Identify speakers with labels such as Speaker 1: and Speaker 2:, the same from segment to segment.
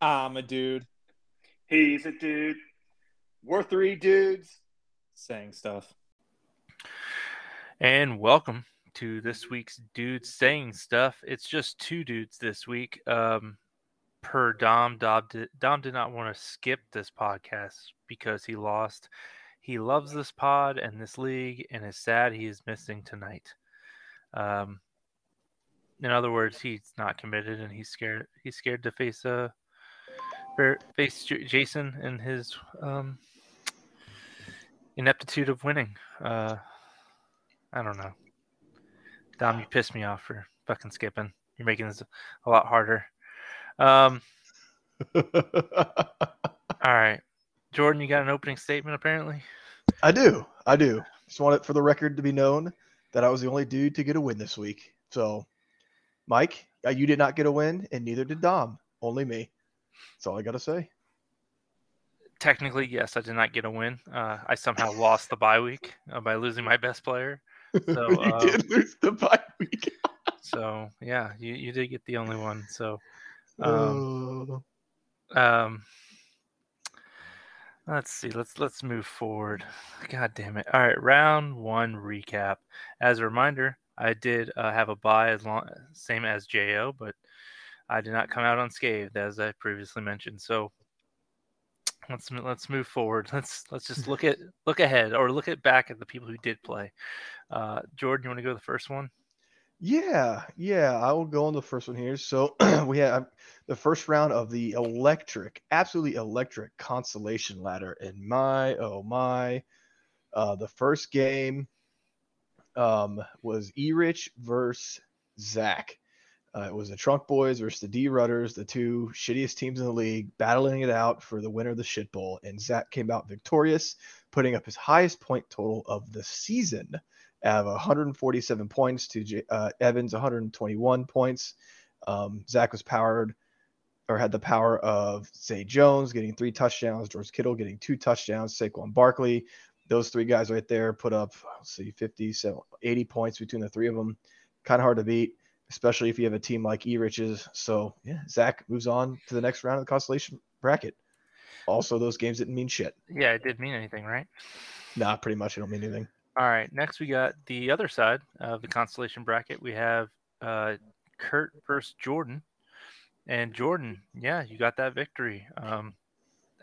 Speaker 1: I'm a dude
Speaker 2: He's a dude. We're three dudes.
Speaker 1: saying stuff.
Speaker 3: And welcome to this week's Dudes Saying Stuff. It's just two dudes this week. Um, per Dom, Dom did, Dom did not want to skip this podcast because he lost. He loves this pod and this league and is sad he is missing tonight. Um, in other words, he's not committed and he's scared. He's scared to face uh fa- face J- Jason in his um ineptitude of winning. Uh, I don't know. Dom, you pissed me off for fucking skipping. You're making this a lot harder. Um, all right, Jordan, you got an opening statement apparently.
Speaker 4: I do. I do. Just want it for the record to be known that I was the only dude to get a win this week. So, Mike, uh, you did not get a win, and neither did Dom. Only me. That's all I got to say.
Speaker 3: Technically, yes, I did not get a win. Uh, I somehow lost the bye week uh, by losing my best player. So,
Speaker 4: you
Speaker 3: uh,
Speaker 4: did lose the bye week.
Speaker 3: So yeah, you, you did get the only one. So um,
Speaker 4: Oh.
Speaker 3: um, let's see. Let's let's move forward. God damn it! All right, round one recap. As a reminder, I did uh, have a bye as long same as Jo, but I did not come out unscathed as I previously mentioned. So let's let's move forward. Let's let's just look at look ahead or look at back at the people who did play. Uh, Jordan, you want to go the first one?
Speaker 4: Yeah, yeah, I will go on the first one here. So we have the first round of the electric, absolutely electric constellation ladder. And my, oh my, uh, the first game um, was Erich versus Zach. Uh, it was the Trunk Boys versus the D Rudders, the two shittiest teams in the league, battling it out for the winner of the shit bowl. And Zach came out victorious, putting up his highest point total of the season of 147 points to J- uh, Evans 121 points. Um, Zach was powered or had the power of Zay Jones getting three touchdowns, George Kittle getting two touchdowns, Saquon Barkley. Those three guys right there put up, let's see, 50, 70, 80 points between the three of them. Kind of hard to beat, especially if you have a team like E-Riches. So, yeah, Zach moves on to the next round of the constellation bracket. Also, those games didn't mean shit.
Speaker 3: Yeah, it didn't mean anything, right?
Speaker 4: Nah, pretty much. It don't mean anything.
Speaker 3: All right. Next, we got the other side of the constellation bracket. We have uh, Kurt versus Jordan. And Jordan, yeah, you got that victory. Um,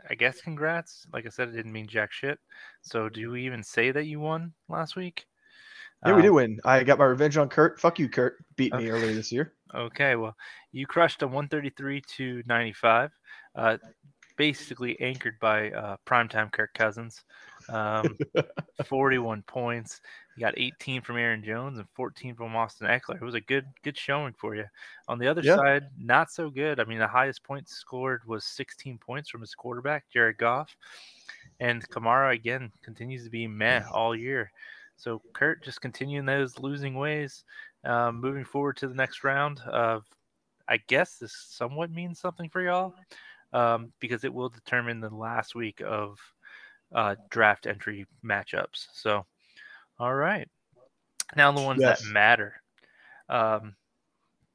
Speaker 3: I guess congrats. Like I said, it didn't mean jack shit. So, do we even say that you won last week?
Speaker 4: Yeah, we
Speaker 3: Um,
Speaker 4: did win. I got my revenge on Kurt. Fuck you, Kurt. Beat me earlier this year.
Speaker 3: Okay, well, you crushed a 133 to 95, uh, basically anchored by uh, primetime Kirk Cousins. Um, 41 points. You got 18 from Aaron Jones and 14 from Austin Ekeler. It was a good good showing for you. On the other
Speaker 4: Yeah.
Speaker 3: side, not so good. I mean, the highest points scored was 16 points from his quarterback, Jared Goff. And Kamara, again, continues to be meh all year. So Kurt just continuing those losing ways. Um, moving forward to the next round of, I guess this somewhat means something for y'all um, because it will determine the last week of uh, draft entry matchups. So, all right. Now the ones
Speaker 4: Yes.
Speaker 3: that matter. Um,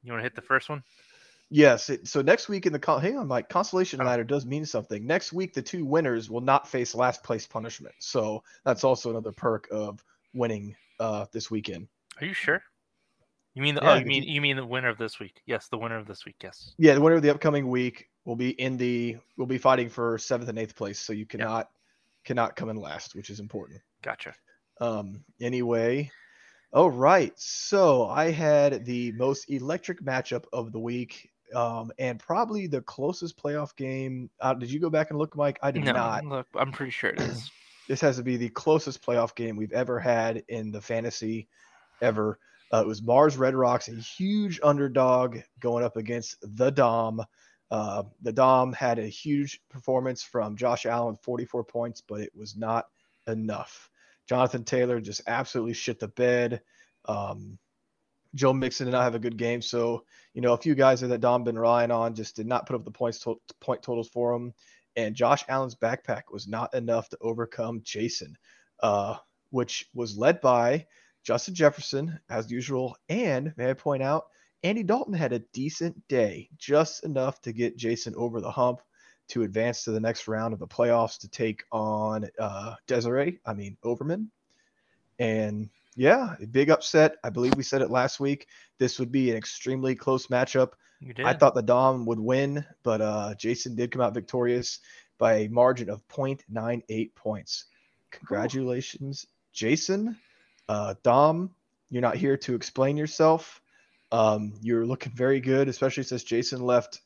Speaker 3: you want to hit the first one?
Speaker 4: Yes. It, so next week in the con- hang on, Mike. Constellation ladder does mean something. Next week, the two winners will not face last place punishment. So that's also another perk of winning uh, this weekend.
Speaker 3: Are you sure? You mean the,
Speaker 4: Yeah,
Speaker 3: oh, you mean you mean the winner of this week? Yes, the winner of this week. Yes.
Speaker 4: Yeah, the winner of the upcoming week will be in the will be fighting for seventh and eighth place. So you cannot cannot come in last, which is important.
Speaker 3: Gotcha.
Speaker 4: Um, anyway, all right. So I had the most electric matchup of the week, um, and probably the closest playoff game. Uh, did you go back and look, Mike? I did
Speaker 3: no,
Speaker 4: not.
Speaker 3: look, I'm pretty sure it is.
Speaker 4: This has to be the closest playoff game we've ever had in the fantasy ever. Uh, it was Mars Red Rocks, a huge underdog going up against the Dom. Uh, the Dom had a huge performance from Josh Allen, 44 points, but it was not enough. Jonathan Taylor just absolutely shit the bed. Um, Joe Mixon did not have a good game, so you know a few guys that Dom been relying on just did not put up the points to- point totals for him. And Josh Allen's backpack was not enough to overcome Jason, uh, which was led by Justin Jefferson as usual, and may I point out Andy Dalton had a decent day, just enough to get Jason over the hump to advance to the next round of the playoffs to take on uh, Desiree, I mean Overman. And yeah, a big upset. I believe we said it last week. This would be an extremely close matchup.
Speaker 3: You did.
Speaker 4: I thought the Dom would win, but uh, Jason did come out victorious by a margin of 0.98 points. Congratulations, Jason. Uh, Dom, you're not here to explain yourself. Um, you're looking very good, especially since Jason left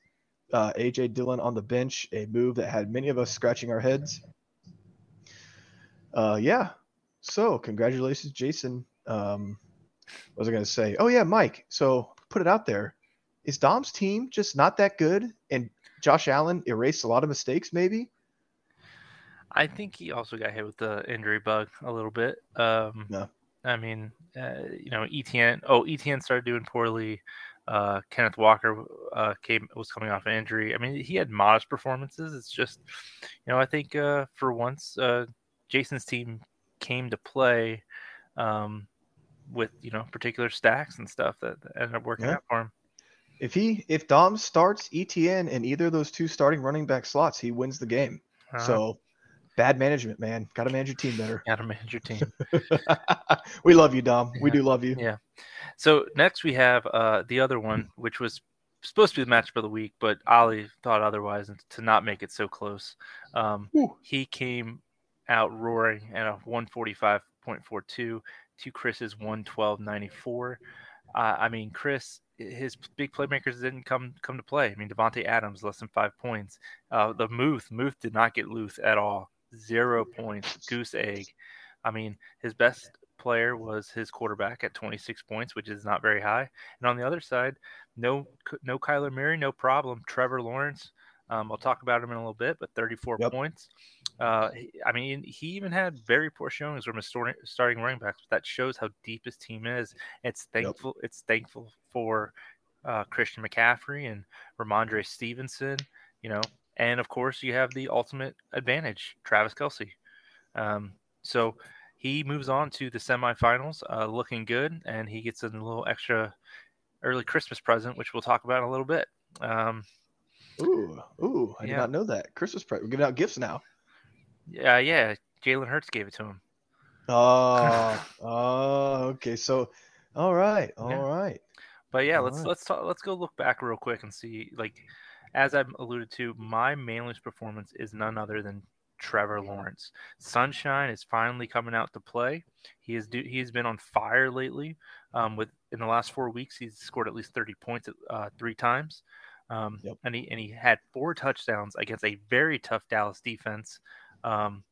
Speaker 4: uh, AJ Dillon on the bench, a move that had many of us scratching our heads. Uh, yeah. So, congratulations, Jason. Um, what was I going to say? Oh, yeah, Mike. So, put it out there. Is Dom's team just not that good? And Josh Allen erased a lot of mistakes, maybe?
Speaker 3: I think he also got hit with the injury bug a little bit. Um,
Speaker 4: No.
Speaker 3: I mean, uh, you know, ETN. Oh, ETN started doing poorly. Uh, Kenneth Walker uh, came was coming off an injury. I mean, he had modest performances. It's just, you know, I think uh, for once, uh, Jason's team came to play um, with you know particular stacks and stuff that, that ended up working
Speaker 4: Yeah.
Speaker 3: out for him.
Speaker 4: If he if Dom starts ETN in either of those two starting running back slots, he wins the game.
Speaker 3: Uh,
Speaker 4: So bad management, man. Got to manage your team better.
Speaker 3: gotta manage your team.
Speaker 4: we love you, Dom. We do love you.
Speaker 3: Yeah. So next we have uh, the other one, which was supposed to be the matchup of the week, but Ali thought otherwise, and to not make it so close, um, he came out roaring at a 145.42 to Chris's 112.94. Uh, I mean, Chris, his big playmakers didn't come come to play. I mean, Davante Adams less than five points. Uh, the Muth, Muth did not get loose at all. Zero points, goose egg. I mean, his best player was his quarterback at 26 points, which is not very high. And on the other side, no no Kyler Murray, no problem. Trevor Lawrence, um, I'll talk about him in a little bit, but 34
Speaker 4: Yep.
Speaker 3: points. Uh, I mean, he even had very poor showings from his starting starting running backs. But that shows how deep his team is. It's thankful. It's thankful for uh, Christian McCaffrey and Rhamondre Stevenson. You know, and of course you have the ultimate advantage, Travis Kelce. Um, so he moves on to the semifinals, uh, looking good, and he gets a little extra early Christmas present, which we'll talk about in a little bit. Um,
Speaker 4: Ooh, ooh, I did not know that. Christmas present. We're giving out gifts now.
Speaker 3: Yeah, yeah, Jalen Hurts gave it to him.
Speaker 4: Oh, oh, okay. So, all right, all
Speaker 3: Yeah.
Speaker 4: right.
Speaker 3: But yeah, let's
Speaker 4: Alright.
Speaker 3: let's talk, let's go look back real quick and see. Like, as I've alluded to, my manliest performance is none other than Trevor Lawrence. Sunshine is finally coming out to play. He is do, he has been on fire lately. Um, with in the last four weeks, he's scored at least thirty points uh, three times. Um,
Speaker 4: Yep.
Speaker 3: and he and he had four touchdowns against a very tough Dallas defense. Um,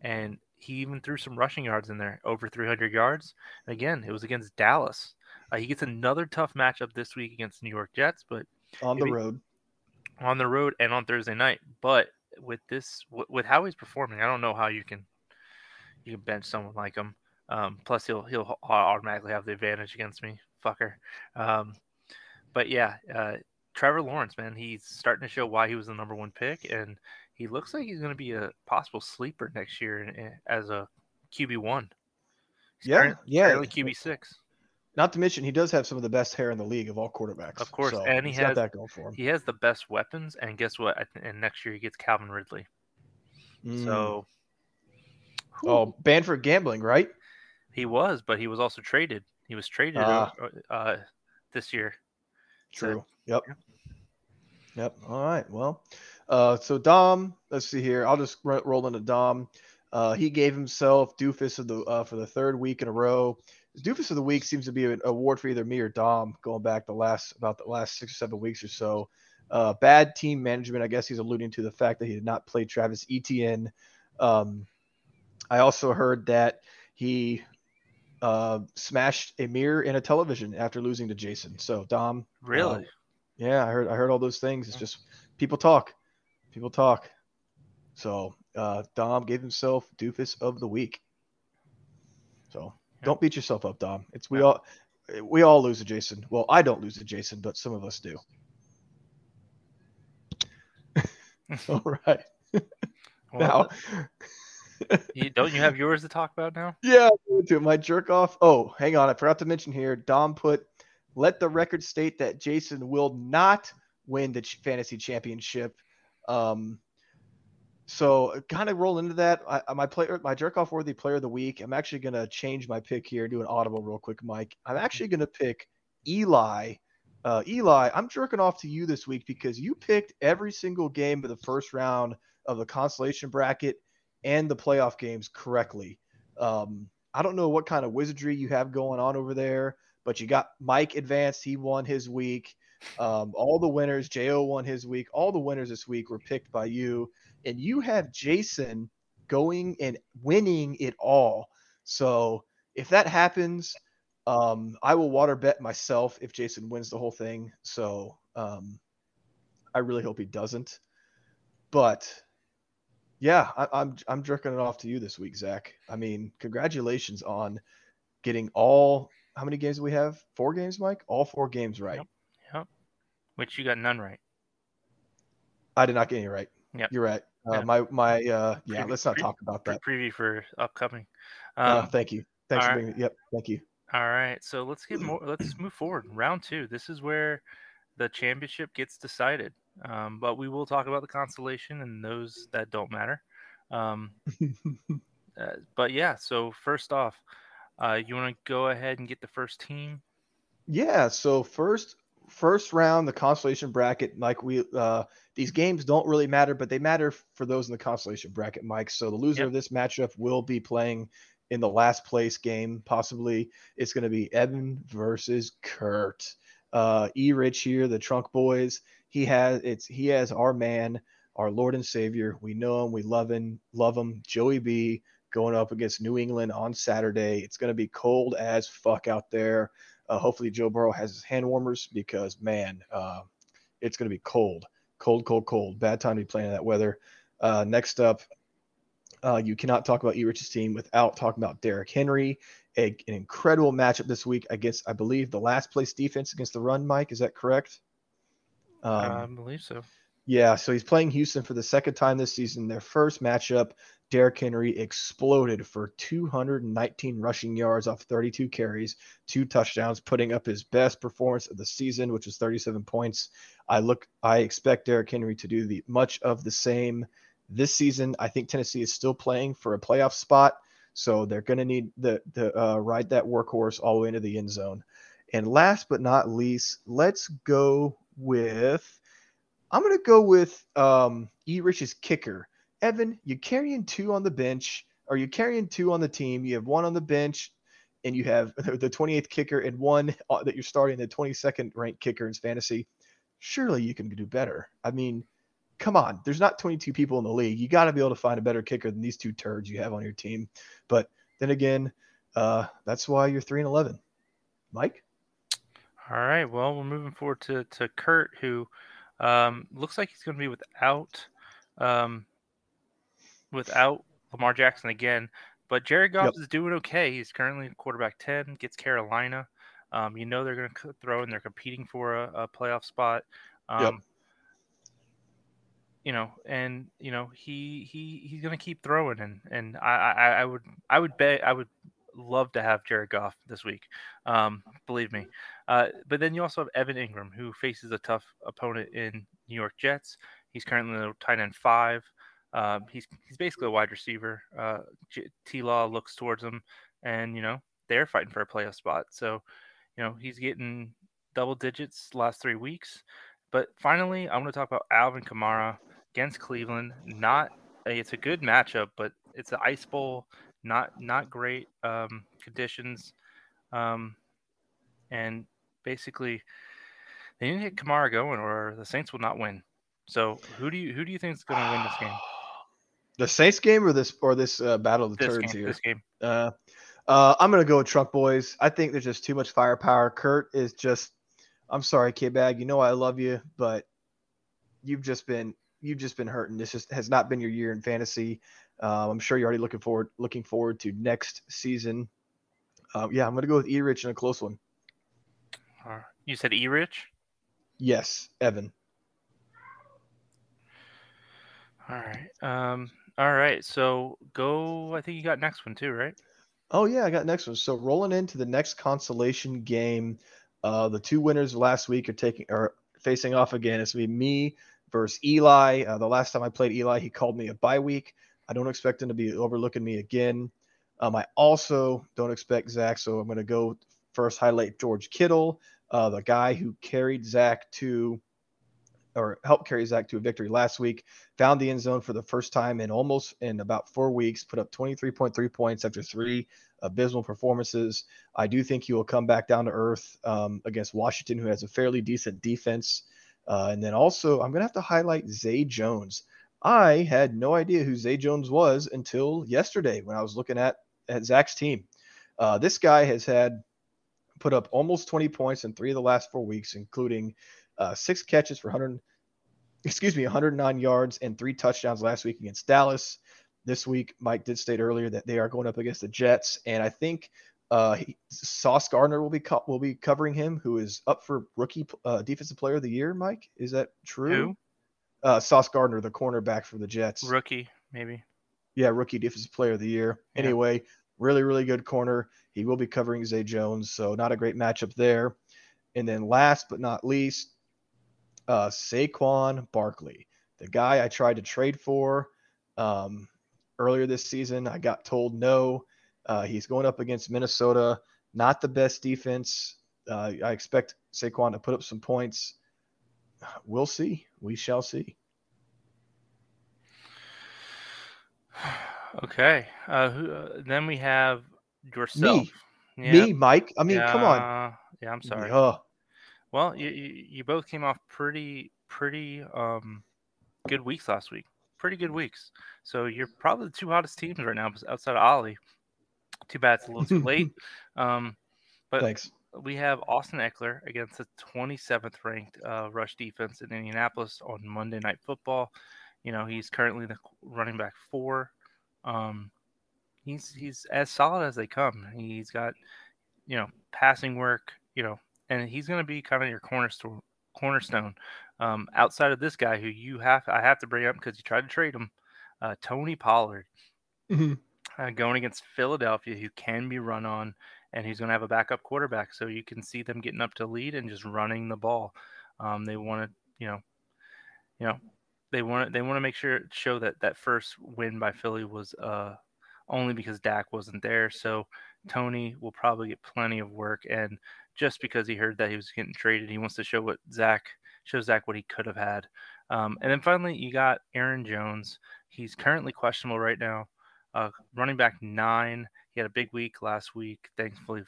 Speaker 3: and he even threw some rushing yards in there, over 300 yards. And again, it was against Dallas. Uh, he gets another tough matchup this week against New York Jets, but
Speaker 4: On the road.
Speaker 3: on the road and on Thursday night. But with this, w- with how he's performing, I don't know how you can you can bench someone like him. Um, plus, he'll he'll automatically have the advantage against me, fucker. Um, but yeah, uh, Trevor Lawrence, man, he's starting to show why he was the number one pick, and he looks like he's going to be a possible sleeper next year as a QB one.
Speaker 4: Yeah, yeah.
Speaker 3: Early QB six.
Speaker 4: Not to mention, he does have some of the best hair in the league of all quarterbacks.
Speaker 3: Of course,
Speaker 4: so
Speaker 3: and he
Speaker 4: he's that going for him.
Speaker 3: He has the best weapons, and guess what? And next year he gets Calvin Ridley.
Speaker 4: Mm.
Speaker 3: So
Speaker 4: oh, banned for gambling, right?
Speaker 3: He was, but he was also traded. He was traded
Speaker 4: Ah.
Speaker 3: uh, uh, this year. So-
Speaker 4: True. Yep. Yep. All right. Well, uh, so Dom, let's see here. I'll just ro- roll into Dom. Uh, he gave himself Doofus of the uh, for the third week in a row. Doofus of the week seems to be an award for either me or Dom, going back the last about the last six or seven weeks or so. Uh, bad team management. I guess he's alluding to the fact that he did not play Travis Etienne. Um, I also heard that he uh, smashed a mirror in a television after losing to Jason. So Dom,
Speaker 3: Really?
Speaker 4: Yeah, I heard I heard all those things. It's just people talk. People talk. So uh Dom gave himself doofus of the week. So don't beat yourself up, Dom. It's we all we all lose to Jason. Well, I don't lose to Jason, but some of us do. all right. Now
Speaker 3: you, don't you have yours to talk about now?
Speaker 4: Yeah, to it. my jerk off. Oh, hang on. I forgot to mention here. Dom put let the record state that Jason will not win the fantasy championship. Um, so kind of roll into that. I, my player, my jerk off worthy player of the week. I'm actually gonna change my pick here, do an audible real quick, Mike. I'm actually gonna pick Eli. Uh, Eli, I'm jerking off to you this week because you picked every single game of the first round of the consolation bracket and the playoff games correctly. Um, I don't know what kind of wizardry you have going on over there, but you got Mike advanced. He won his week. Um, all the winners, Jo won his week. All the winners this week were picked by you, and you have Jason going and winning it all. So if that happens, um, I will water bet myself if Jason wins the whole thing. So um, I really hope he doesn't. But yeah, I, I'm I'm jerking it off to you this week, Zach. I mean, congratulations on getting all. How many games do we have? Four games, Mike. All four games right.
Speaker 3: Yep. Yep. Which you got none right.
Speaker 4: I did not get any right.
Speaker 3: Yep.
Speaker 4: You're right. Uh,
Speaker 3: Yeah.
Speaker 4: My my uh, yeah.
Speaker 3: Preview-
Speaker 4: let's not
Speaker 3: pre-
Speaker 4: talk about that.
Speaker 3: preview for upcoming.
Speaker 4: Uh,
Speaker 3: Um,
Speaker 4: thank you. Thanks for
Speaker 3: right.
Speaker 4: bringing. Yep. Thank you.
Speaker 3: All right, so let's get more. Let's move forward. Round two. This is where the championship gets decided. Um, but we will talk about the consolation and those that don't matter. Um, uh, but yeah, so first off, uh, you want to go ahead and get the first team?
Speaker 4: Yeah. So first first round, the consolation bracket, Mike. We uh these games don't really matter, but they matter for those in the consolation bracket, Mike. So the loser
Speaker 3: Yep.
Speaker 4: of this matchup will be playing in the last place game. Possibly it's going to be Evan versus Kurt. Uh, E Rich here, the Trunk Boys. He has it's he has our man, our Lord and Savior. We know him, we love him, love him. Joey B going up against New England on Saturday. It's going to be cold as fuck out there. Uh, hopefully, Joe Burrow has his hand warmers because man, uh, it's going to be cold, cold, cold, cold. Bad time to be playing in that weather. Uh, next up, uh, you cannot talk about E Rich's team without talking about Derrick Henry. A, an incredible matchup this week against, I believe, the last place defense against the run. Mike, is that correct? Um,
Speaker 3: I believe so.
Speaker 4: Yeah, so he's playing Houston for the second time this season. Their first matchup, Derrick Henry exploded for 219 rushing yards off 32 carries, two touchdowns, putting up his best performance of the season, which was 37 points. I look, I expect Derrick Henry to do the much of the same this season. I think Tennessee is still playing for a playoff spot, so they're going to need the the uh, ride that workhorse all the way into the end zone. And last but not least, let's go with. I'm gonna go with um, E. Rich's kicker. Evan, you're carrying two on the bench, or you're carrying two on the team. You have one on the bench, and you have the 28th kicker and one uh, that you're starting, the 22nd ranked kicker in fantasy. Surely you can do better. I mean, come on. There's not 22 people in the league. You got to be able to find a better kicker than these two turds you have on your team. But then again, uh, that's why you're three and 11. Mike.
Speaker 3: All right. Well, we're moving forward to to Kurt, who um, looks like he's going to be without um, without Lamar Jackson again. But Jared Goff
Speaker 4: Yep.
Speaker 3: is doing okay. He's currently quarterback ten. Gets Carolina. Um, you know they're going to throw and they're competing for a, a playoff spot. Um,
Speaker 4: Yep.
Speaker 3: You know, and you know he he he's going to keep throwing, and and I, I I would I would bet I would love to have Jared Goff this week. Um, believe me. Uh, but then you also have Evan Engram, who faces a tough opponent in New York Jets. He's currently the tight end five. Um, he's he's basically a wide receiver. Uh, T Law looks towards him, and you know they're fighting for a playoff spot. So, you know he's getting double digits last three weeks. But finally, I want to talk about Alvin Kamara against Cleveland. Not a, it's a good matchup, but it's an ice bowl. Not not great um, conditions. Um, and basically they need to get Kamara going, or the Saints will not win. So who do you who do you think is going to win this game?
Speaker 4: The Saints game or this or this uh, battle of the
Speaker 3: This
Speaker 4: turds
Speaker 3: game.
Speaker 4: here?
Speaker 3: This game.
Speaker 4: Uh, uh, I'm gonna go with Trunk Boys. I think there's just too much firepower. Kurt is just. I'm sorry, K Bag. You know I love you, but you've just been you've just been hurting. This just has not been your year in fantasy. Uh, I'm sure you're already looking forward looking forward to next season. Uh, yeah, I'm gonna go with E Rich in a close one.
Speaker 3: Uh, You said E Rich.
Speaker 4: Yes, Evan.
Speaker 3: All right. Um. All right. So go. I think you got next one too, right?
Speaker 4: Oh yeah, I got next one. So rolling into the next consolation game, Uh, the two winners last week are taking are facing off again. It's gonna be me versus Eli. Uh, the last time I played Eli, he called me a bye week. I don't expect him to be overlooking me again. Um, I also don't expect Zach, so I'm gonna go first highlight George Kittle, uh, the guy who carried Zach to or helped carry Zach to a victory last week. Found the end zone for the first time in almost in about four weeks. Put up 23.3 points after three abysmal performances. I do think he will come back down to earth um, against Washington, who has a fairly decent defense. Uh, and then also, I'm gonna have to highlight Zay Jones. I had no idea who Zay Jones was until yesterday when I was looking at at Zach's team. Uh, this guy has had put up almost 20 points in three of the last four weeks, including uh, six catches for 100, excuse me, 109 yards and three touchdowns last week against Dallas. This week, Mike did state earlier that they are going up against the Jets, and I think uh, he, Sauce Gardner will be co- will be covering him, who is up for rookie uh, defensive player of the year. Mike, is that true?
Speaker 3: Who?
Speaker 4: Uh, Sauce Gardner, the cornerback for the Jets.
Speaker 3: Rookie, maybe.
Speaker 4: Yeah, rookie defensive player of the year.
Speaker 3: Yeah.
Speaker 4: Anyway, really, really good corner. He will be covering Zay Jones, so not a great matchup there. And then last but not least, uh, Saquon Barkley, the guy I tried to trade for um, earlier this season. I got told no. Uh, he's going up against Minnesota, not the best defense. Uh, I expect Saquon to put up some points. We'll see. We shall see.
Speaker 3: Okay. Uh, who, uh, then we have yourself.
Speaker 4: Me, Me, Mike. I mean, come on.
Speaker 3: Yeah, Yeah, I'm sorry.
Speaker 4: Yeah.
Speaker 3: Well, you, you you both came off pretty pretty um good weeks last week. Pretty good weeks. So you're probably the two hottest teams right now outside of Ollie. Too bad it's a little too late. Um, but
Speaker 4: Thanks.
Speaker 3: we have Austin Ekeler against the 27th ranked uh, rush defense in Indianapolis on Monday Night Football. You know he's currently the running back four. Um, he's he's as solid as they come. He's got you know passing work. You know, and he's going to be kind of your cornerstone. Cornerstone. Um, outside of this guy, who you have I have to bring up because you tried to trade him, uh, Tony Pollard
Speaker 4: Mhm.
Speaker 3: uh, going against Philadelphia, who can be run on, and he's going to have a backup quarterback, so you can see them getting up to lead and just running the ball. Um, they want to, you know, you know, they want to they want to make sure show that that first win by Philly was uh, only because Dak wasn't there. So Tony will probably get plenty of work, and just because he heard that he was getting traded, he wants to show what Zach show Zach what he could have had. Um, and then finally, you got Aaron Jones. He's currently questionable right now. Uh, running back nine. He had a big week last week, thankfully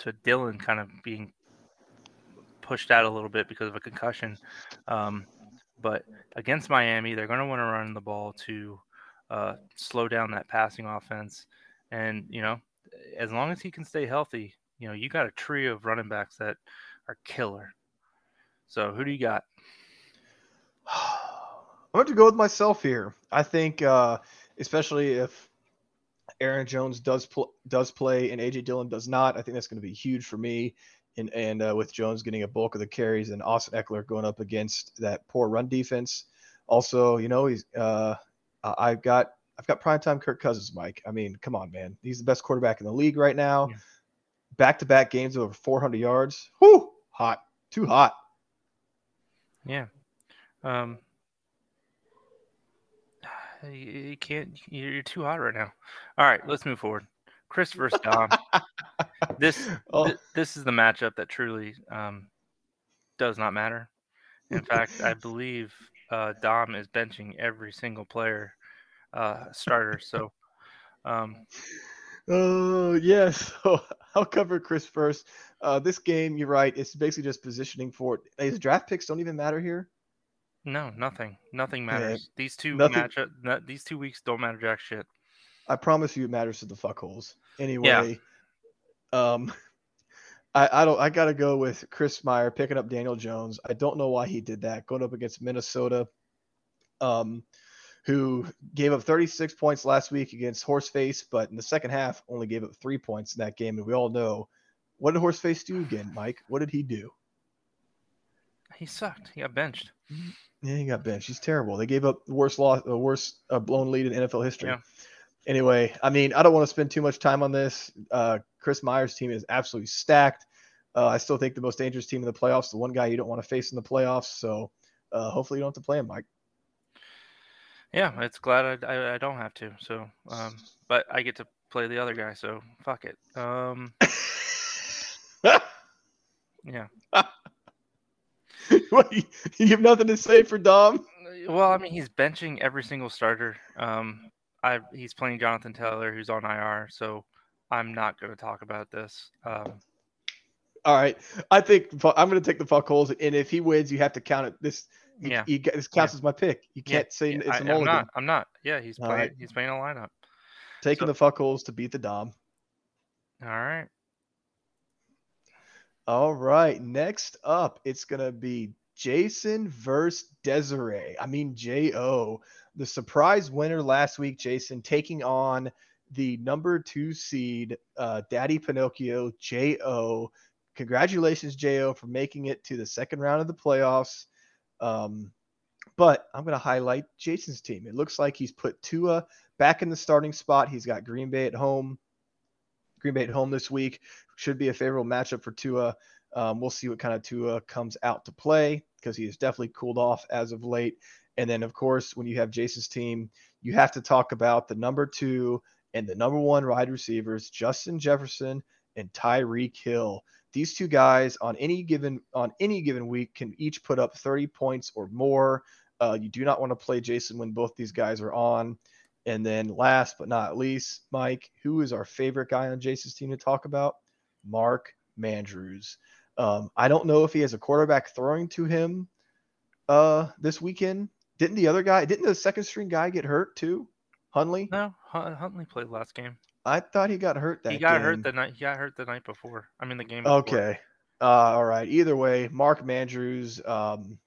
Speaker 3: to Dillon kind of being pushed out a little bit because of a concussion. Um, but against Miami, they're going to want to run the ball to uh, slow down that passing offense. And, you know, as long as he can stay healthy, you know, you got a trio of running backs that are killer. So who do you got?
Speaker 4: I'm going to go with myself here. I think, uh, especially if Aaron Jones does pl- does play and AJ Dillon does not, I think that's going to be huge for me. And and uh, with Jones getting a bulk of the carries and Austin Ekeler going up against that poor run defense. Also, you know, he's uh, I've got I've got primetime Kirk Cousins, Mike. I mean, come on, man. He's the best quarterback in the league right now. Back to back games of over 400 yards. Whoo, hot, too hot.
Speaker 3: Yeah. Um, you, you can't. You're too hot right now. All right, let's move forward. Chris versus Dom. this
Speaker 4: Oh.
Speaker 3: thi- this is the matchup that truly um, does not matter. In fact, I believe uh, Dom is benching every single player uh, starter. So, um,
Speaker 4: Oh yes, so I'll cover Chris first. Uh, this game, you're right. It's basically just positioning for it. His draft picks don't even matter here.
Speaker 3: no, nothing, nothing
Speaker 4: Yeah,
Speaker 3: matters. these two
Speaker 4: nothing-
Speaker 3: matchup, no, these two weeks don't matter jack shit.
Speaker 4: I promise you, it matters to the fuckholes. Anyway, um, I, I don't. I gotta go with Chris Meyer picking up Daniel Jones. I don't know why he did that. Going up against Minnesota, um, who gave up 36 points last week against Horseface, but in the second half only gave up three points in that game. And we all know what did Horseface do again, Mike? What did he do?
Speaker 3: He sucked. He got benched.
Speaker 4: Yeah, he got benched. He's terrible. They gave up the worst loss, the worst uh, blown lead in NFL history.
Speaker 3: Yeah.
Speaker 4: Anyway, I mean, I don't want to spend too much time on this. Uh, Chris Myers' team is absolutely stacked. Uh, I still think the most dangerous team in the playoffs, the one guy you don't want to face in the playoffs. So uh, hopefully you don't have to play him, Mike.
Speaker 3: Yeah, it's glad I, I, I don't have to. So, um, but I get to play the other guy. So fuck it. Um, yeah.
Speaker 4: what, you, you have nothing to say for Dom?
Speaker 3: Well, I mean, he's benching every single starter. Um, I he's playing Jonathan Taylor, who's on IR. So I'm not going to talk about this. Um,
Speaker 4: All right, I think I'm going to take the fuck holes, and if he wins, you have to count it. This, you,
Speaker 3: Yeah.
Speaker 4: you, this counts as my pick. You can't say
Speaker 3: yeah,
Speaker 4: it's
Speaker 3: I,
Speaker 4: a mulligan.
Speaker 3: not. I'm not. Yeah, he's
Speaker 4: All
Speaker 3: playing.
Speaker 4: right.
Speaker 3: He's playing a lineup.
Speaker 4: Taking
Speaker 3: so-
Speaker 4: the fuck holes to beat the Dom.
Speaker 3: All right.
Speaker 4: All right, next up, it's gonna be Jason versus Desiree. I mean Jo, the surprise winner last week. Jason taking on the number two seed, uh, Daddy Pinocchio Jo. Congratulations, Jo, for making it to the second round of the playoffs. Um, but I'm gonna highlight Jason's team. It looks like he's put Tua back in the starting spot. He's got Green Bay at home. Green Bay at home this week should be a favorable matchup for Tua. Um, we'll see what kind of Tua comes out to play because he has definitely cooled off as of late. And then, of course, when you have Jason's team, you have to talk about the number two and the number one wide receivers, Justin Jefferson and Tyreek Hill. These two guys on any given on any given week can each put up 30 points or more. Uh, you do not want to play Jason when both these guys are on. And then last but not least, Mike, who is our favorite guy on Jason's team to talk about? Mark Mandrews. Um, I don't know if he has a quarterback throwing to him uh, this weekend. Didn't the other guy, didn't the second string guy get hurt too? Huntley?
Speaker 3: No, Hun- Huntley played last game.
Speaker 4: I thought he got hurt that
Speaker 3: he got
Speaker 4: game.
Speaker 3: hurt the night. He got hurt the night before. I mean, the game. Before.
Speaker 4: Okay. Uh, all right. Either way, Mark Mandrews um,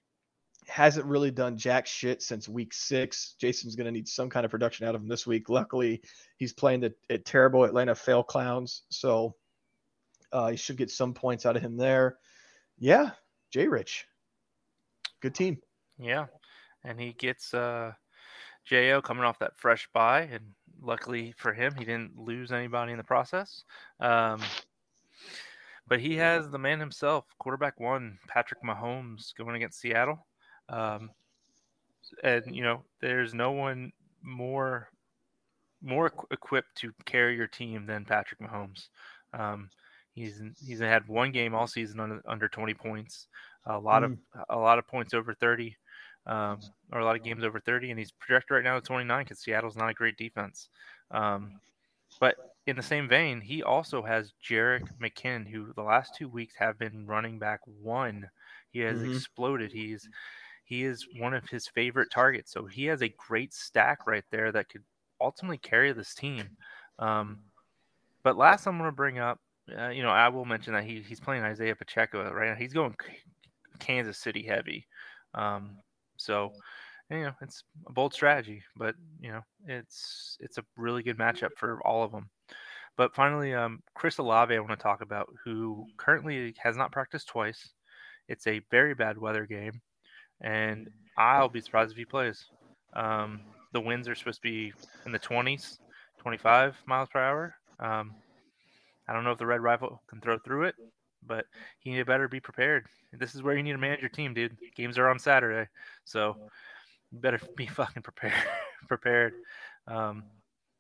Speaker 4: hasn't really done jack shit since week six. Jason's going to need some kind of production out of him this week. Luckily, he's playing the at terrible Atlanta Fail Clowns, so uh, he should get some points out of him there. Yeah, J Rich, good team.
Speaker 3: Yeah, and he gets uh, Jo coming off that fresh bye, and luckily for him, he didn't lose anybody in the process. Um, but he has the man himself, quarterback one, Patrick Mahomes, going against Seattle. Um, and you know, there's no one more more equipped to carry your team than Patrick Mahomes. Um, he's he's had one game all season under, under 20 points, a lot of a lot of points over 30, um, or a lot of games over 30, and he's projected right now to 29 because Seattle's not a great defense. Um, but in the same vein, he also has Jerick McKinnon, who the last two weeks have been running back one. He has
Speaker 4: Mhm.
Speaker 3: exploded. He's he is one of his favorite targets. So he has a great stack right there that could ultimately carry this team. Um, but last I'm going to bring up, uh, you know, I will mention that he, he's playing Isaiah Pacheco right now. He's going Kansas City heavy. Um, so, you know, it's a bold strategy, but you know, it's it's a really good matchup for all of them. But finally, um, Chris Olave, I want to talk about, who currently has not practiced twice. It's a very bad weather game, and I'll be surprised if he plays. Um, the winds are supposed to be in the 20s, 25 miles per hour. Um, I don't know if the Red Rifle can throw through it, but he better be prepared. This is where you need to manage your team, dude. Games are on Saturday, so you better be fucking prepared. prepared, um,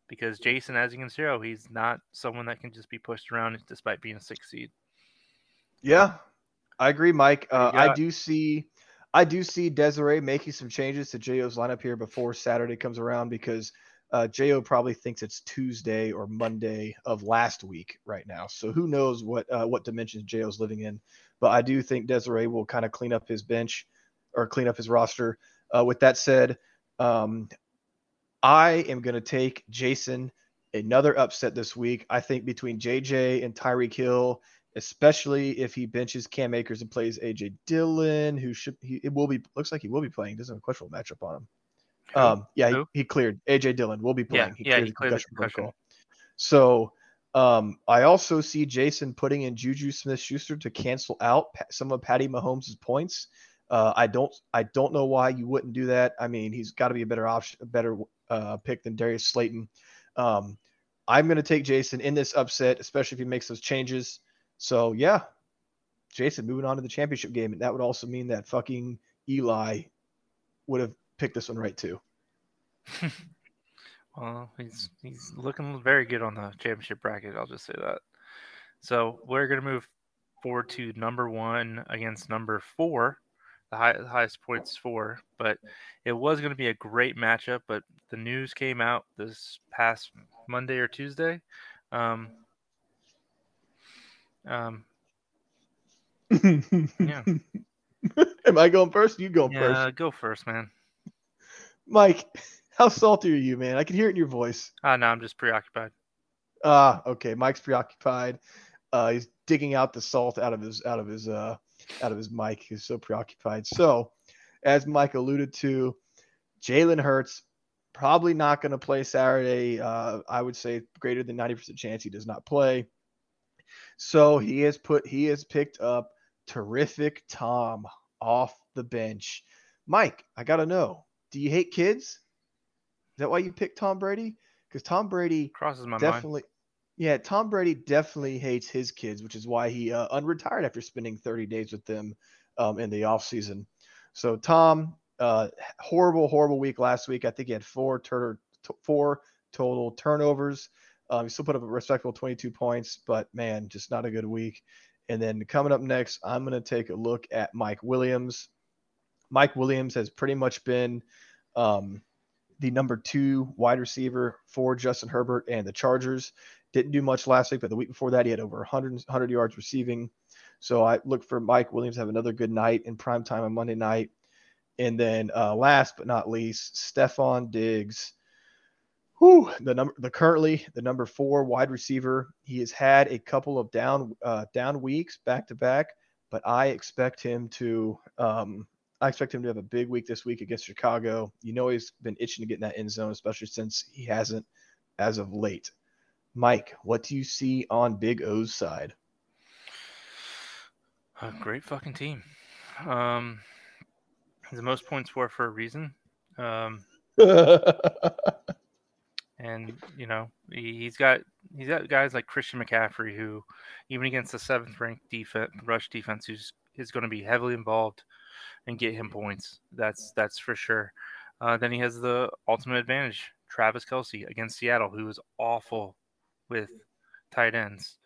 Speaker 3: because Jason, as you can see, he's not someone that can just be pushed around despite being a six seed.
Speaker 4: Yeah, I agree, Mike. Uh,
Speaker 3: you
Speaker 4: I do see, I do see Desiree making some changes to Jo's lineup here before Saturday comes around because uh, Jo probably thinks it's Tuesday or Monday of last week right now. So who knows what uh, what dimensions Jo's living in? But I do think Desiree will kind of clean up his bench or clean up his roster. Uh, with that said, um, I am going to take Jason another upset this week. I think between JJ and Tyreek Hill especially if he benches Cam Akers and plays AJ Dillon, who should he it will be looks like he will be playing. Doesn't have a questionable matchup on him. Um, yeah, he, he cleared AJ Dillon will be
Speaker 3: Yeah,
Speaker 4: playing.
Speaker 3: yeah,
Speaker 4: cleared
Speaker 3: he cleared the
Speaker 4: concussion
Speaker 3: concussion.
Speaker 4: So um, I also see Jason putting in Juju Smith-Schuster to cancel out some of Patty Mahomes' points. Uh, I don't I don't know why you wouldn't do that. I mean, he's got to be a better option, a better uh, pick than Darius Slayton. Um, I'm going to take Jason in this upset, especially if he makes those changes. So yeah, Jason moving on to the championship game, and that would also mean that fucking Eli would have picked this one right too.
Speaker 3: Well, he's he's looking very good on the championship bracket. I'll just say that. So we're gonna move forward to number one against number four. The, high, the highest points four, but it was going to be a great matchup. But the news came out this past Monday or Tuesday. Um, um, yeah,
Speaker 4: Am I going first? You going first?
Speaker 3: yeah, go first, man.
Speaker 4: Mike, how salty are you, man? I can hear it in your voice.
Speaker 3: Ah, no, I'm just preoccupied.
Speaker 4: Ah, okay. Mike's preoccupied. Uh, he's digging out the salt out of his out of his uh out of his mic. He's so preoccupied. So, as Mike alluded to, Jalen Hurts probably not going to play Saturday. Uh, I would say greater than ninety percent chance he does not play. So he has put he has picked up terrific Tom off the bench. Mike, I gotta know, do you hate kids? Is that why you picked Tom Brady? Because Tom Brady
Speaker 3: Crosses my mind.
Speaker 4: definitely yeah tom brady definitely hates his kids which is why he uh, unretired after spending 30 days with them um, in the offseason so tom uh, horrible horrible week last week i think he had four tur- t- four total turnovers um, he still put up a respectable 22 points but man just not a good week and then coming up next i'm going to take a look at mike williams mike williams has pretty much been um, the number two wide receiver for Justin Herbert and the Chargers. Didn't do much last week, but the week before that, he had over 100, 100 yards receiving. So I look for Mike Williams to have another good night in prime time on Monday night. And then uh, last but not least, Stefon Diggs. Whew, the number, the currently the number four wide receiver. He has had a couple of down uh, down weeks back to back, but I expect him to um, I expect him to have a big week this week against Chicago. You know he's been itching to get in that end zone, especially since he hasn't as of late. Mike, what do you see on Big O's side?
Speaker 3: A great fucking team. Um, the most points for for a reason. Um, and you know he, he's got he's got guys like Christian McCaffrey who, even against the seventh ranked defense rush defense, who's is going to be heavily involved and get him points. That's that's for sure. Uh, then he has the ultimate advantage, Travis Kelce against Seattle, who is awful with tight ends.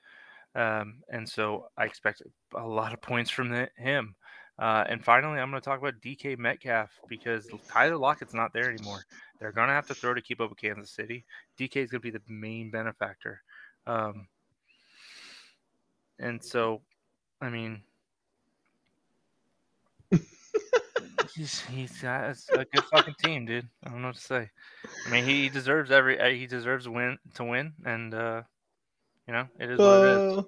Speaker 3: Um, and so I expect a lot of points from the, him. Uh, and finally, I'm going to talk about DK Metcalf because Tyler Lockett's not there anymore. They're going to have to throw to keep up with Kansas City. DK is going to be the main benefactor. Um, and so, I mean, he's he's got a good fucking team, dude. I don't know what to say. I mean, he deserves every uh, he deserves to win to win, and uh, you know it is what it is.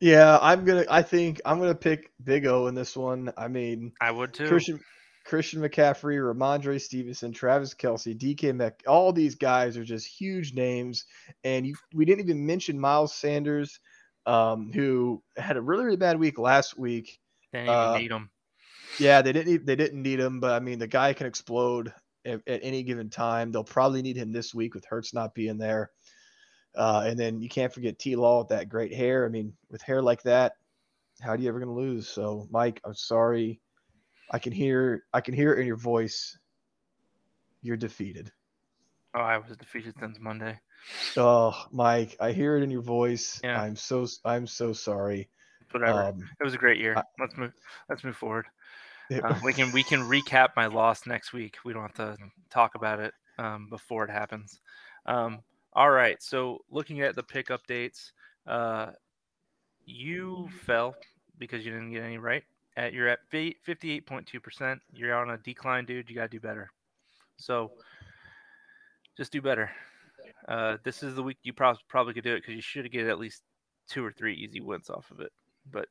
Speaker 4: Yeah, I'm gonna. I think I'm gonna pick Big O in this one. I mean,
Speaker 3: I would too.
Speaker 4: Christian Christian McCaffrey, Rhamondre Stevenson, Travis Kelce, DK Mec, all these guys are just huge names. And you, we didn't even mention Miles Sanders, um, who had a really really bad week last week.
Speaker 3: Didn't even
Speaker 4: uh,
Speaker 3: need him.
Speaker 4: Yeah, they didn't. They didn't need him, but I mean, the guy can explode at, at any given time. They'll probably need him this week with Hurts not being there. Uh, and then you can't forget T. Law with that great hair. I mean, with hair like that, how are you ever gonna lose? So, Mike, I'm sorry. I can hear. I can hear it in your voice. You're defeated.
Speaker 3: Oh, I was defeated since Monday.
Speaker 4: Oh, Mike, I hear it in your voice.
Speaker 3: Yeah.
Speaker 4: I'm so. I'm so sorry.
Speaker 3: Whatever.
Speaker 4: Um,
Speaker 3: it was a great year. Let's move. Let's move forward.
Speaker 4: it-
Speaker 3: Uh, we can we can recap my loss next week. We don't have to talk about it um, before it happens. Um, all right. So looking at the pick updates, uh, you fell because you didn't get any right. At you're at fifty-eight point two percent. You're on a decline, dude. You gotta do better. So just do better. Uh, this is the week you prob- probably could do it because you should get at least two or three easy wins off of it. But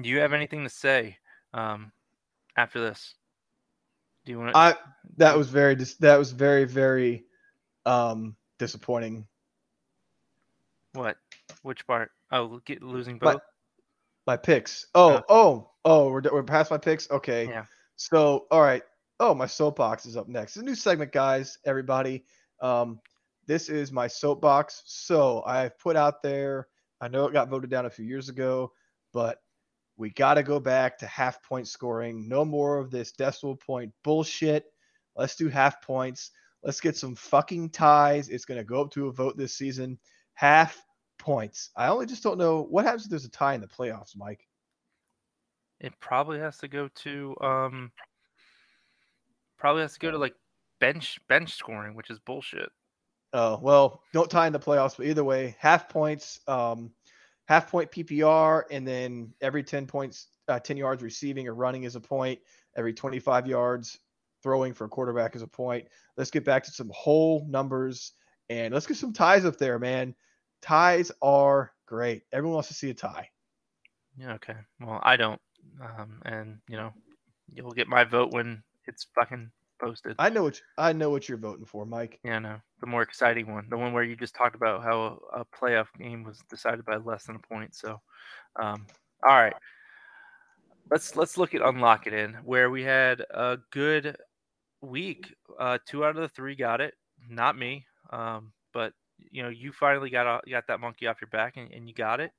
Speaker 3: do you have anything to say um, after this? Do you want to?
Speaker 4: I that was very dis- that was very very um disappointing.
Speaker 3: what? Which part? Oh, get losing
Speaker 4: My-
Speaker 3: both.
Speaker 4: My picks. Oh
Speaker 3: Uh,
Speaker 4: oh oh we're we're past my picks. Okay.
Speaker 3: Yeah.
Speaker 4: So all right. Oh my soapbox is up next. It's a new segment, guys. Everybody. Um, this is my soapbox. So I've put out there. I know it got voted down a few years ago, but We got to go back to half point scoring. No more of this decimal point bullshit. Let's do half points. Let's get some fucking ties. It's going to go up to a vote this season. Half points. I only just don't know what happens if there's a tie in the playoffs, Mike.
Speaker 3: It probably has to go to um probably has to go to like bench bench scoring, which is bullshit.
Speaker 4: Oh, well, don't tie in the playoffs, but either way, half points, um, half point PPR, and then every 10 points, uh, 10 yards receiving or running is a point. Every 25 yards throwing for a quarterback is a point. Let's get back to some whole numbers and let's get some ties up there, man. Ties are great. Everyone wants to see a tie.
Speaker 3: Yeah, okay. Well, I don't. Um, and you know, you'll get my vote when it's fucking posted.
Speaker 4: I know what I know what you're voting for, Mike.
Speaker 3: Yeah, no, the more exciting one, the one where you just talked about how a, playoff game was decided by less than a point. So, um, all right, let's let's look at unlock it in where we had a good week. Uh, two out of the three got it. Not me, um, but you know, you finally got got that monkey off your back and, and you got it.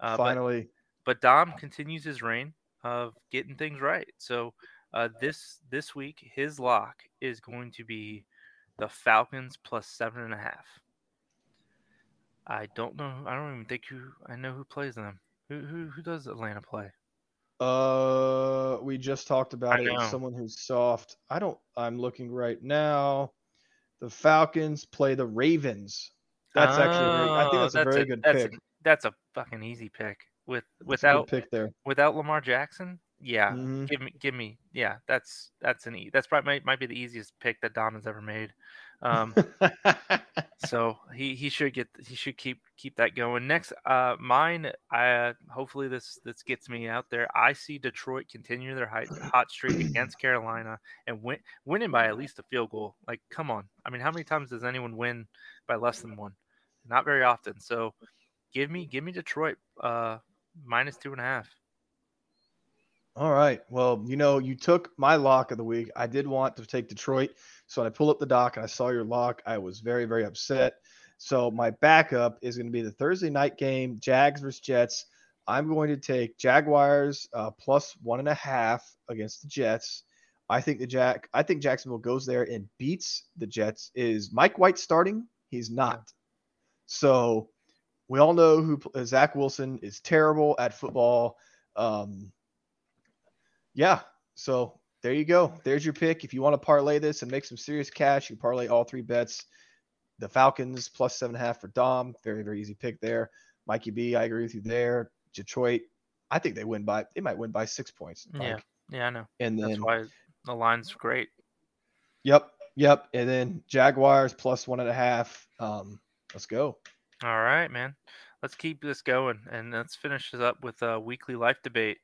Speaker 3: Uh, but-
Speaker 4: Finally,
Speaker 3: but Dom continues his reign of getting things right. So uh, this this week, his lock is going to be the Falcons plus seven and a half. I don't know. I don't even think who I know who plays them. Who who who does Atlanta play?
Speaker 4: Uh, we just talked about
Speaker 3: I
Speaker 4: it.
Speaker 3: know.
Speaker 4: Someone who's soft. I don't. I'm looking right now. The Falcons play the Ravens. That's actually. Very, I think
Speaker 3: Oh,
Speaker 4: that's, a very good
Speaker 3: that's
Speaker 4: pick.
Speaker 3: A, that's a fucking easy pick with
Speaker 4: That's a
Speaker 3: without
Speaker 4: pick there.
Speaker 3: without Lamar Jackson. Yeah,
Speaker 4: Mhm.
Speaker 3: give me give me. Yeah, that's that's an e- that's probably might, might be the easiest pick that Dom has ever made. Um, so he he should get he should keep keep that going next uh mine i hopefully this this gets me out there i see detroit continue their hot, hot streak against carolina and win winning by at least a field goal like come on i mean how many times does anyone win by less than one not very often so give me give me detroit uh minus two and a half
Speaker 4: All right. Well, you know, you took my lock of the week. I did want to take Detroit. So I pulled up the doc and I saw your lock, I was very, very upset. So my backup is going to be the Thursday night game, Jags versus Jets. I'm going to take Jaguars uh, plus one and a half against the Jets. I think the Jack. I think Jacksonville goes there and beats the Jets. Is Mike White starting? He's not. So we all know who Zach Wilson is terrible at football. Um, yeah. So there you go. There's your pick. If you want to parlay this and make some serious cash, you parlay all three bets. The Falcons plus seven and a half for Dom. Very, very easy pick there. Mikey B, I agree with you there. Detroit, I think they win by they might win by six points.
Speaker 3: Yeah.
Speaker 4: Mike.
Speaker 3: yeah i know
Speaker 4: And
Speaker 3: that's why the line's great
Speaker 4: Yep. Yep. And then Jaguars plus one and a half. Um, let's go.
Speaker 3: All right, man. Let's keep this going and let's finish this up with a weekly life debate.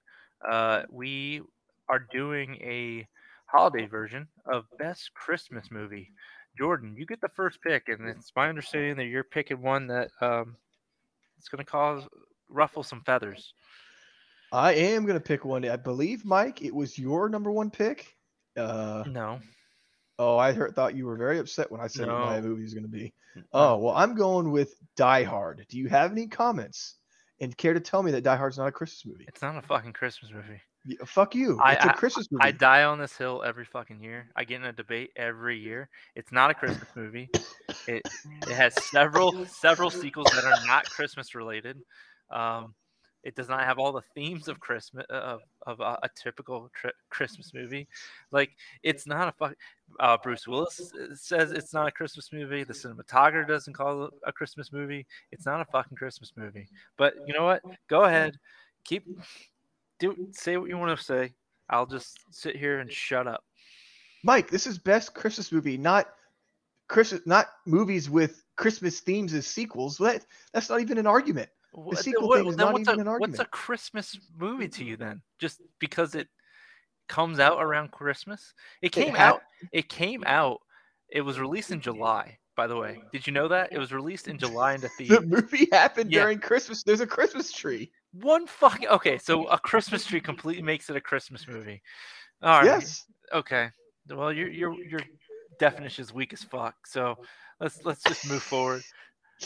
Speaker 3: Uh, we are doing a holiday version of best Christmas movie. Jordan, you get the first pick, and it's my understanding that you're picking one that um, it's going to cause ruffle some feathers.
Speaker 4: I am gonna pick one. I believe, Mike, it was your number one pick. Uh,
Speaker 3: No,
Speaker 4: oh, I heard, thought you were very upset when I said what my movie is gonna be. Oh, well, I'm going with Die Hard. Do you have any comments and care to tell me that Die Hard's not a Christmas movie?
Speaker 3: it's not a fucking Christmas movie.
Speaker 4: Y- Fuck you.
Speaker 3: I-
Speaker 4: It's a Christmas movie.
Speaker 3: I die on this hill every fucking year. I get in a debate every year. It's not a Christmas movie. It it has several several sequels that are not Christmas related. Um, it does not have all the themes of Christmas of of a, a typical tri- Christmas movie. Like it's not a fuck. Uh, Bruce Willis says it's not a Christmas movie. The cinematographer doesn't call it a Christmas movie. It's not a fucking Christmas movie. But you know what? Go ahead, keep do say what you want to say. I'll just sit here and shut up.
Speaker 4: Mike, this is best Christmas movie, not Christmas, not movies with Christmas themes as sequels. That that's not even an argument.
Speaker 3: Then
Speaker 4: sequel
Speaker 3: what-
Speaker 4: thing is not
Speaker 3: what's
Speaker 4: even
Speaker 3: a,
Speaker 4: an
Speaker 3: What's a. Christmas movie to you then? Just because it comes out around Christmas? It came
Speaker 4: ha-
Speaker 3: out. It came out. It was released in July. By the way, did you know that it was released in July into
Speaker 4: The
Speaker 3: theaters?
Speaker 4: movie happened
Speaker 3: Yeah.
Speaker 4: during Christmas. There's a Christmas tree.
Speaker 3: One fucking okay. So a Christmas tree completely makes it a Christmas movie. All right.
Speaker 4: Yes.
Speaker 3: Okay. Well, your your your definition is weak as fuck. So let's let's just move forward.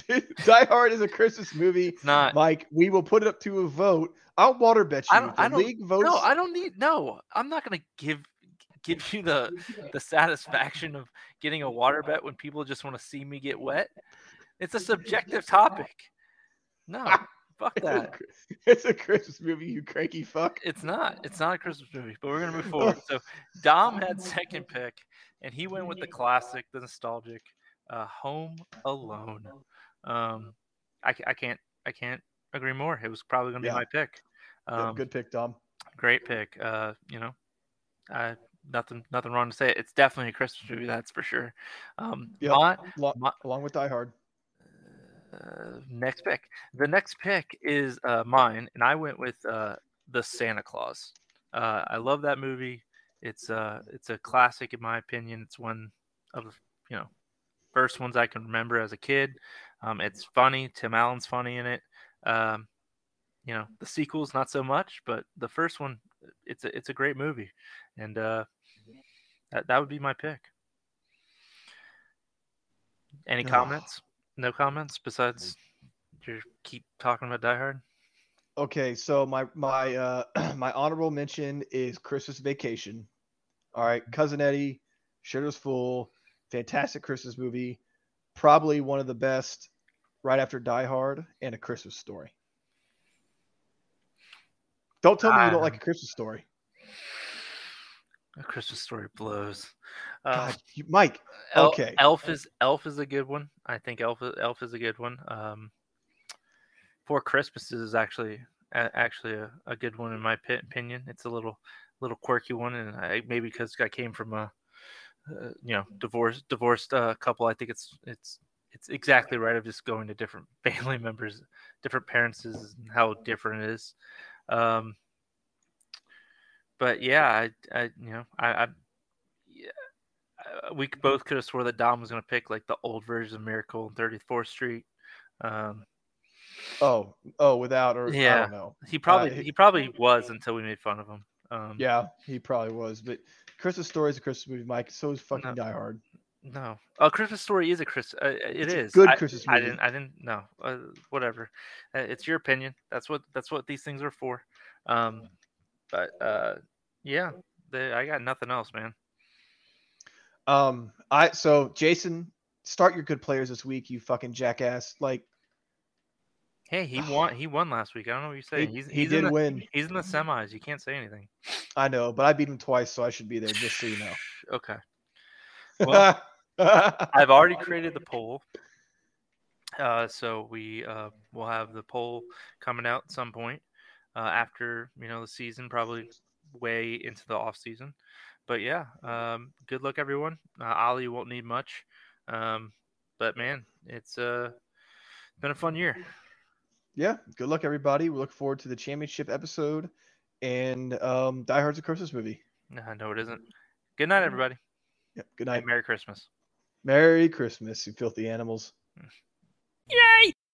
Speaker 4: Die Hard is a Christmas movie.
Speaker 3: It's not.
Speaker 4: Mike, we will put it up to a vote. I'll water bet you.
Speaker 3: I don't-
Speaker 4: the
Speaker 3: I don't-
Speaker 4: league votes.
Speaker 3: No, I don't need. No, I'm not gonna give give you the the satisfaction of getting a water bet when people just want to see me get wet. It's a subjective topic. No, fuck
Speaker 4: it's, a,
Speaker 3: that.
Speaker 4: It's a Christmas movie, you cranky fuck.
Speaker 3: It's not. It's not a Christmas movie, but we're gonna move forward. So Dom had second pick, and he went with the classic, the nostalgic, uh, Home Alone. Um, I, I can't I can't agree more. It was probably gonna be
Speaker 4: Yeah.
Speaker 3: my pick.
Speaker 4: Yeah,
Speaker 3: Um,
Speaker 4: Good pick, Dom.
Speaker 3: great pick. Uh, you know, uh, nothing nothing wrong to say. It's definitely a Christmas movie, that's for sure. Um,
Speaker 4: Yep.
Speaker 3: my, my-
Speaker 4: along with Die Hard.
Speaker 3: Uh, next pick. The next pick is uh, mine, and I went with uh, the Santa Claus. Uh, I love that movie. It's uh, it's a classic in my opinion. It's one of you know first ones I can remember as a kid. Um, it's funny. Tim Allen's funny in it. Um, you know the sequels not so much, but the first one, it's a it's a great movie, and uh, that that would be my pick. Any comments? No comments besides you keep talking about Die Hard.
Speaker 4: Okay, so my my uh my honorable mention is Christmas Vacation. All right, Cousin Eddie, Shitter's Fool, fantastic Christmas movie, probably one of the best right after Die Hard and A Christmas Story. Don't tell me you don't like A Christmas Story.
Speaker 3: A Christmas Story blows. Uh,
Speaker 4: God, you, Mike.
Speaker 3: El-
Speaker 4: okay.
Speaker 3: Elf is Elf is a good one. I think Elf is- Elf is a good one. Um, Four Christmases is actually a- actually a, a good one in my pi- opinion. It's a little little quirky one, and I, maybe because I came from a uh, you know divorced divorced uh, couple, I think it's it's it's exactly right of just going to different family members, different parents, is how different it is. Um, but yeah, I, I you know I, I yeah, uh, we both could have swore that Dom was going to pick like the old version of Miracle on 34th Street. Um,
Speaker 4: Oh, oh, without or I
Speaker 3: Yeah.
Speaker 4: don't know.
Speaker 3: he probably
Speaker 4: he-
Speaker 3: he probably was until we made fun of him. Um,
Speaker 4: Yeah, he probably was. But Christmas Story is a Christmas movie, Mike. So is fucking
Speaker 3: No.
Speaker 4: Die Hard.
Speaker 3: No, a Christmas Story is a Chris. Uh, it
Speaker 4: It's
Speaker 3: is
Speaker 4: good
Speaker 3: I,
Speaker 4: Christmas
Speaker 3: I
Speaker 4: movie.
Speaker 3: didn't. I didn't. No. Uh, whatever. Uh, it's your opinion. That's what. That's what these things are for. Um, but uh, yeah, the, I got nothing else, man.
Speaker 4: Um, I so Jason, start your good players this week, you fucking jackass. Like
Speaker 3: Hey, he won. He won last week. I don't know what you're
Speaker 4: he,
Speaker 3: saying. he's,
Speaker 4: he
Speaker 3: he's
Speaker 4: did
Speaker 3: the,
Speaker 4: win.
Speaker 3: He's in the semis. You can't say anything.
Speaker 4: I know, but I beat him twice, so I should be there. Just so you know.
Speaker 3: Okay. Well, I've already created the poll. Uh, so we uh, will have the poll coming out at some point uh, after you know the season, probably way into the off season. But yeah, um, good luck everyone. Uh, Ollie won't need much, um, but man, it's uh, been a fun year.
Speaker 4: yeah. Good luck, everybody. We look forward to the championship episode and um, Die Hard's a Christmas movie.
Speaker 3: Nah, no, it isn't. Good night, everybody.
Speaker 4: Yep. Good
Speaker 3: and
Speaker 4: night.
Speaker 3: Merry Christmas.
Speaker 4: Merry Christmas, you filthy animals.
Speaker 5: Yay!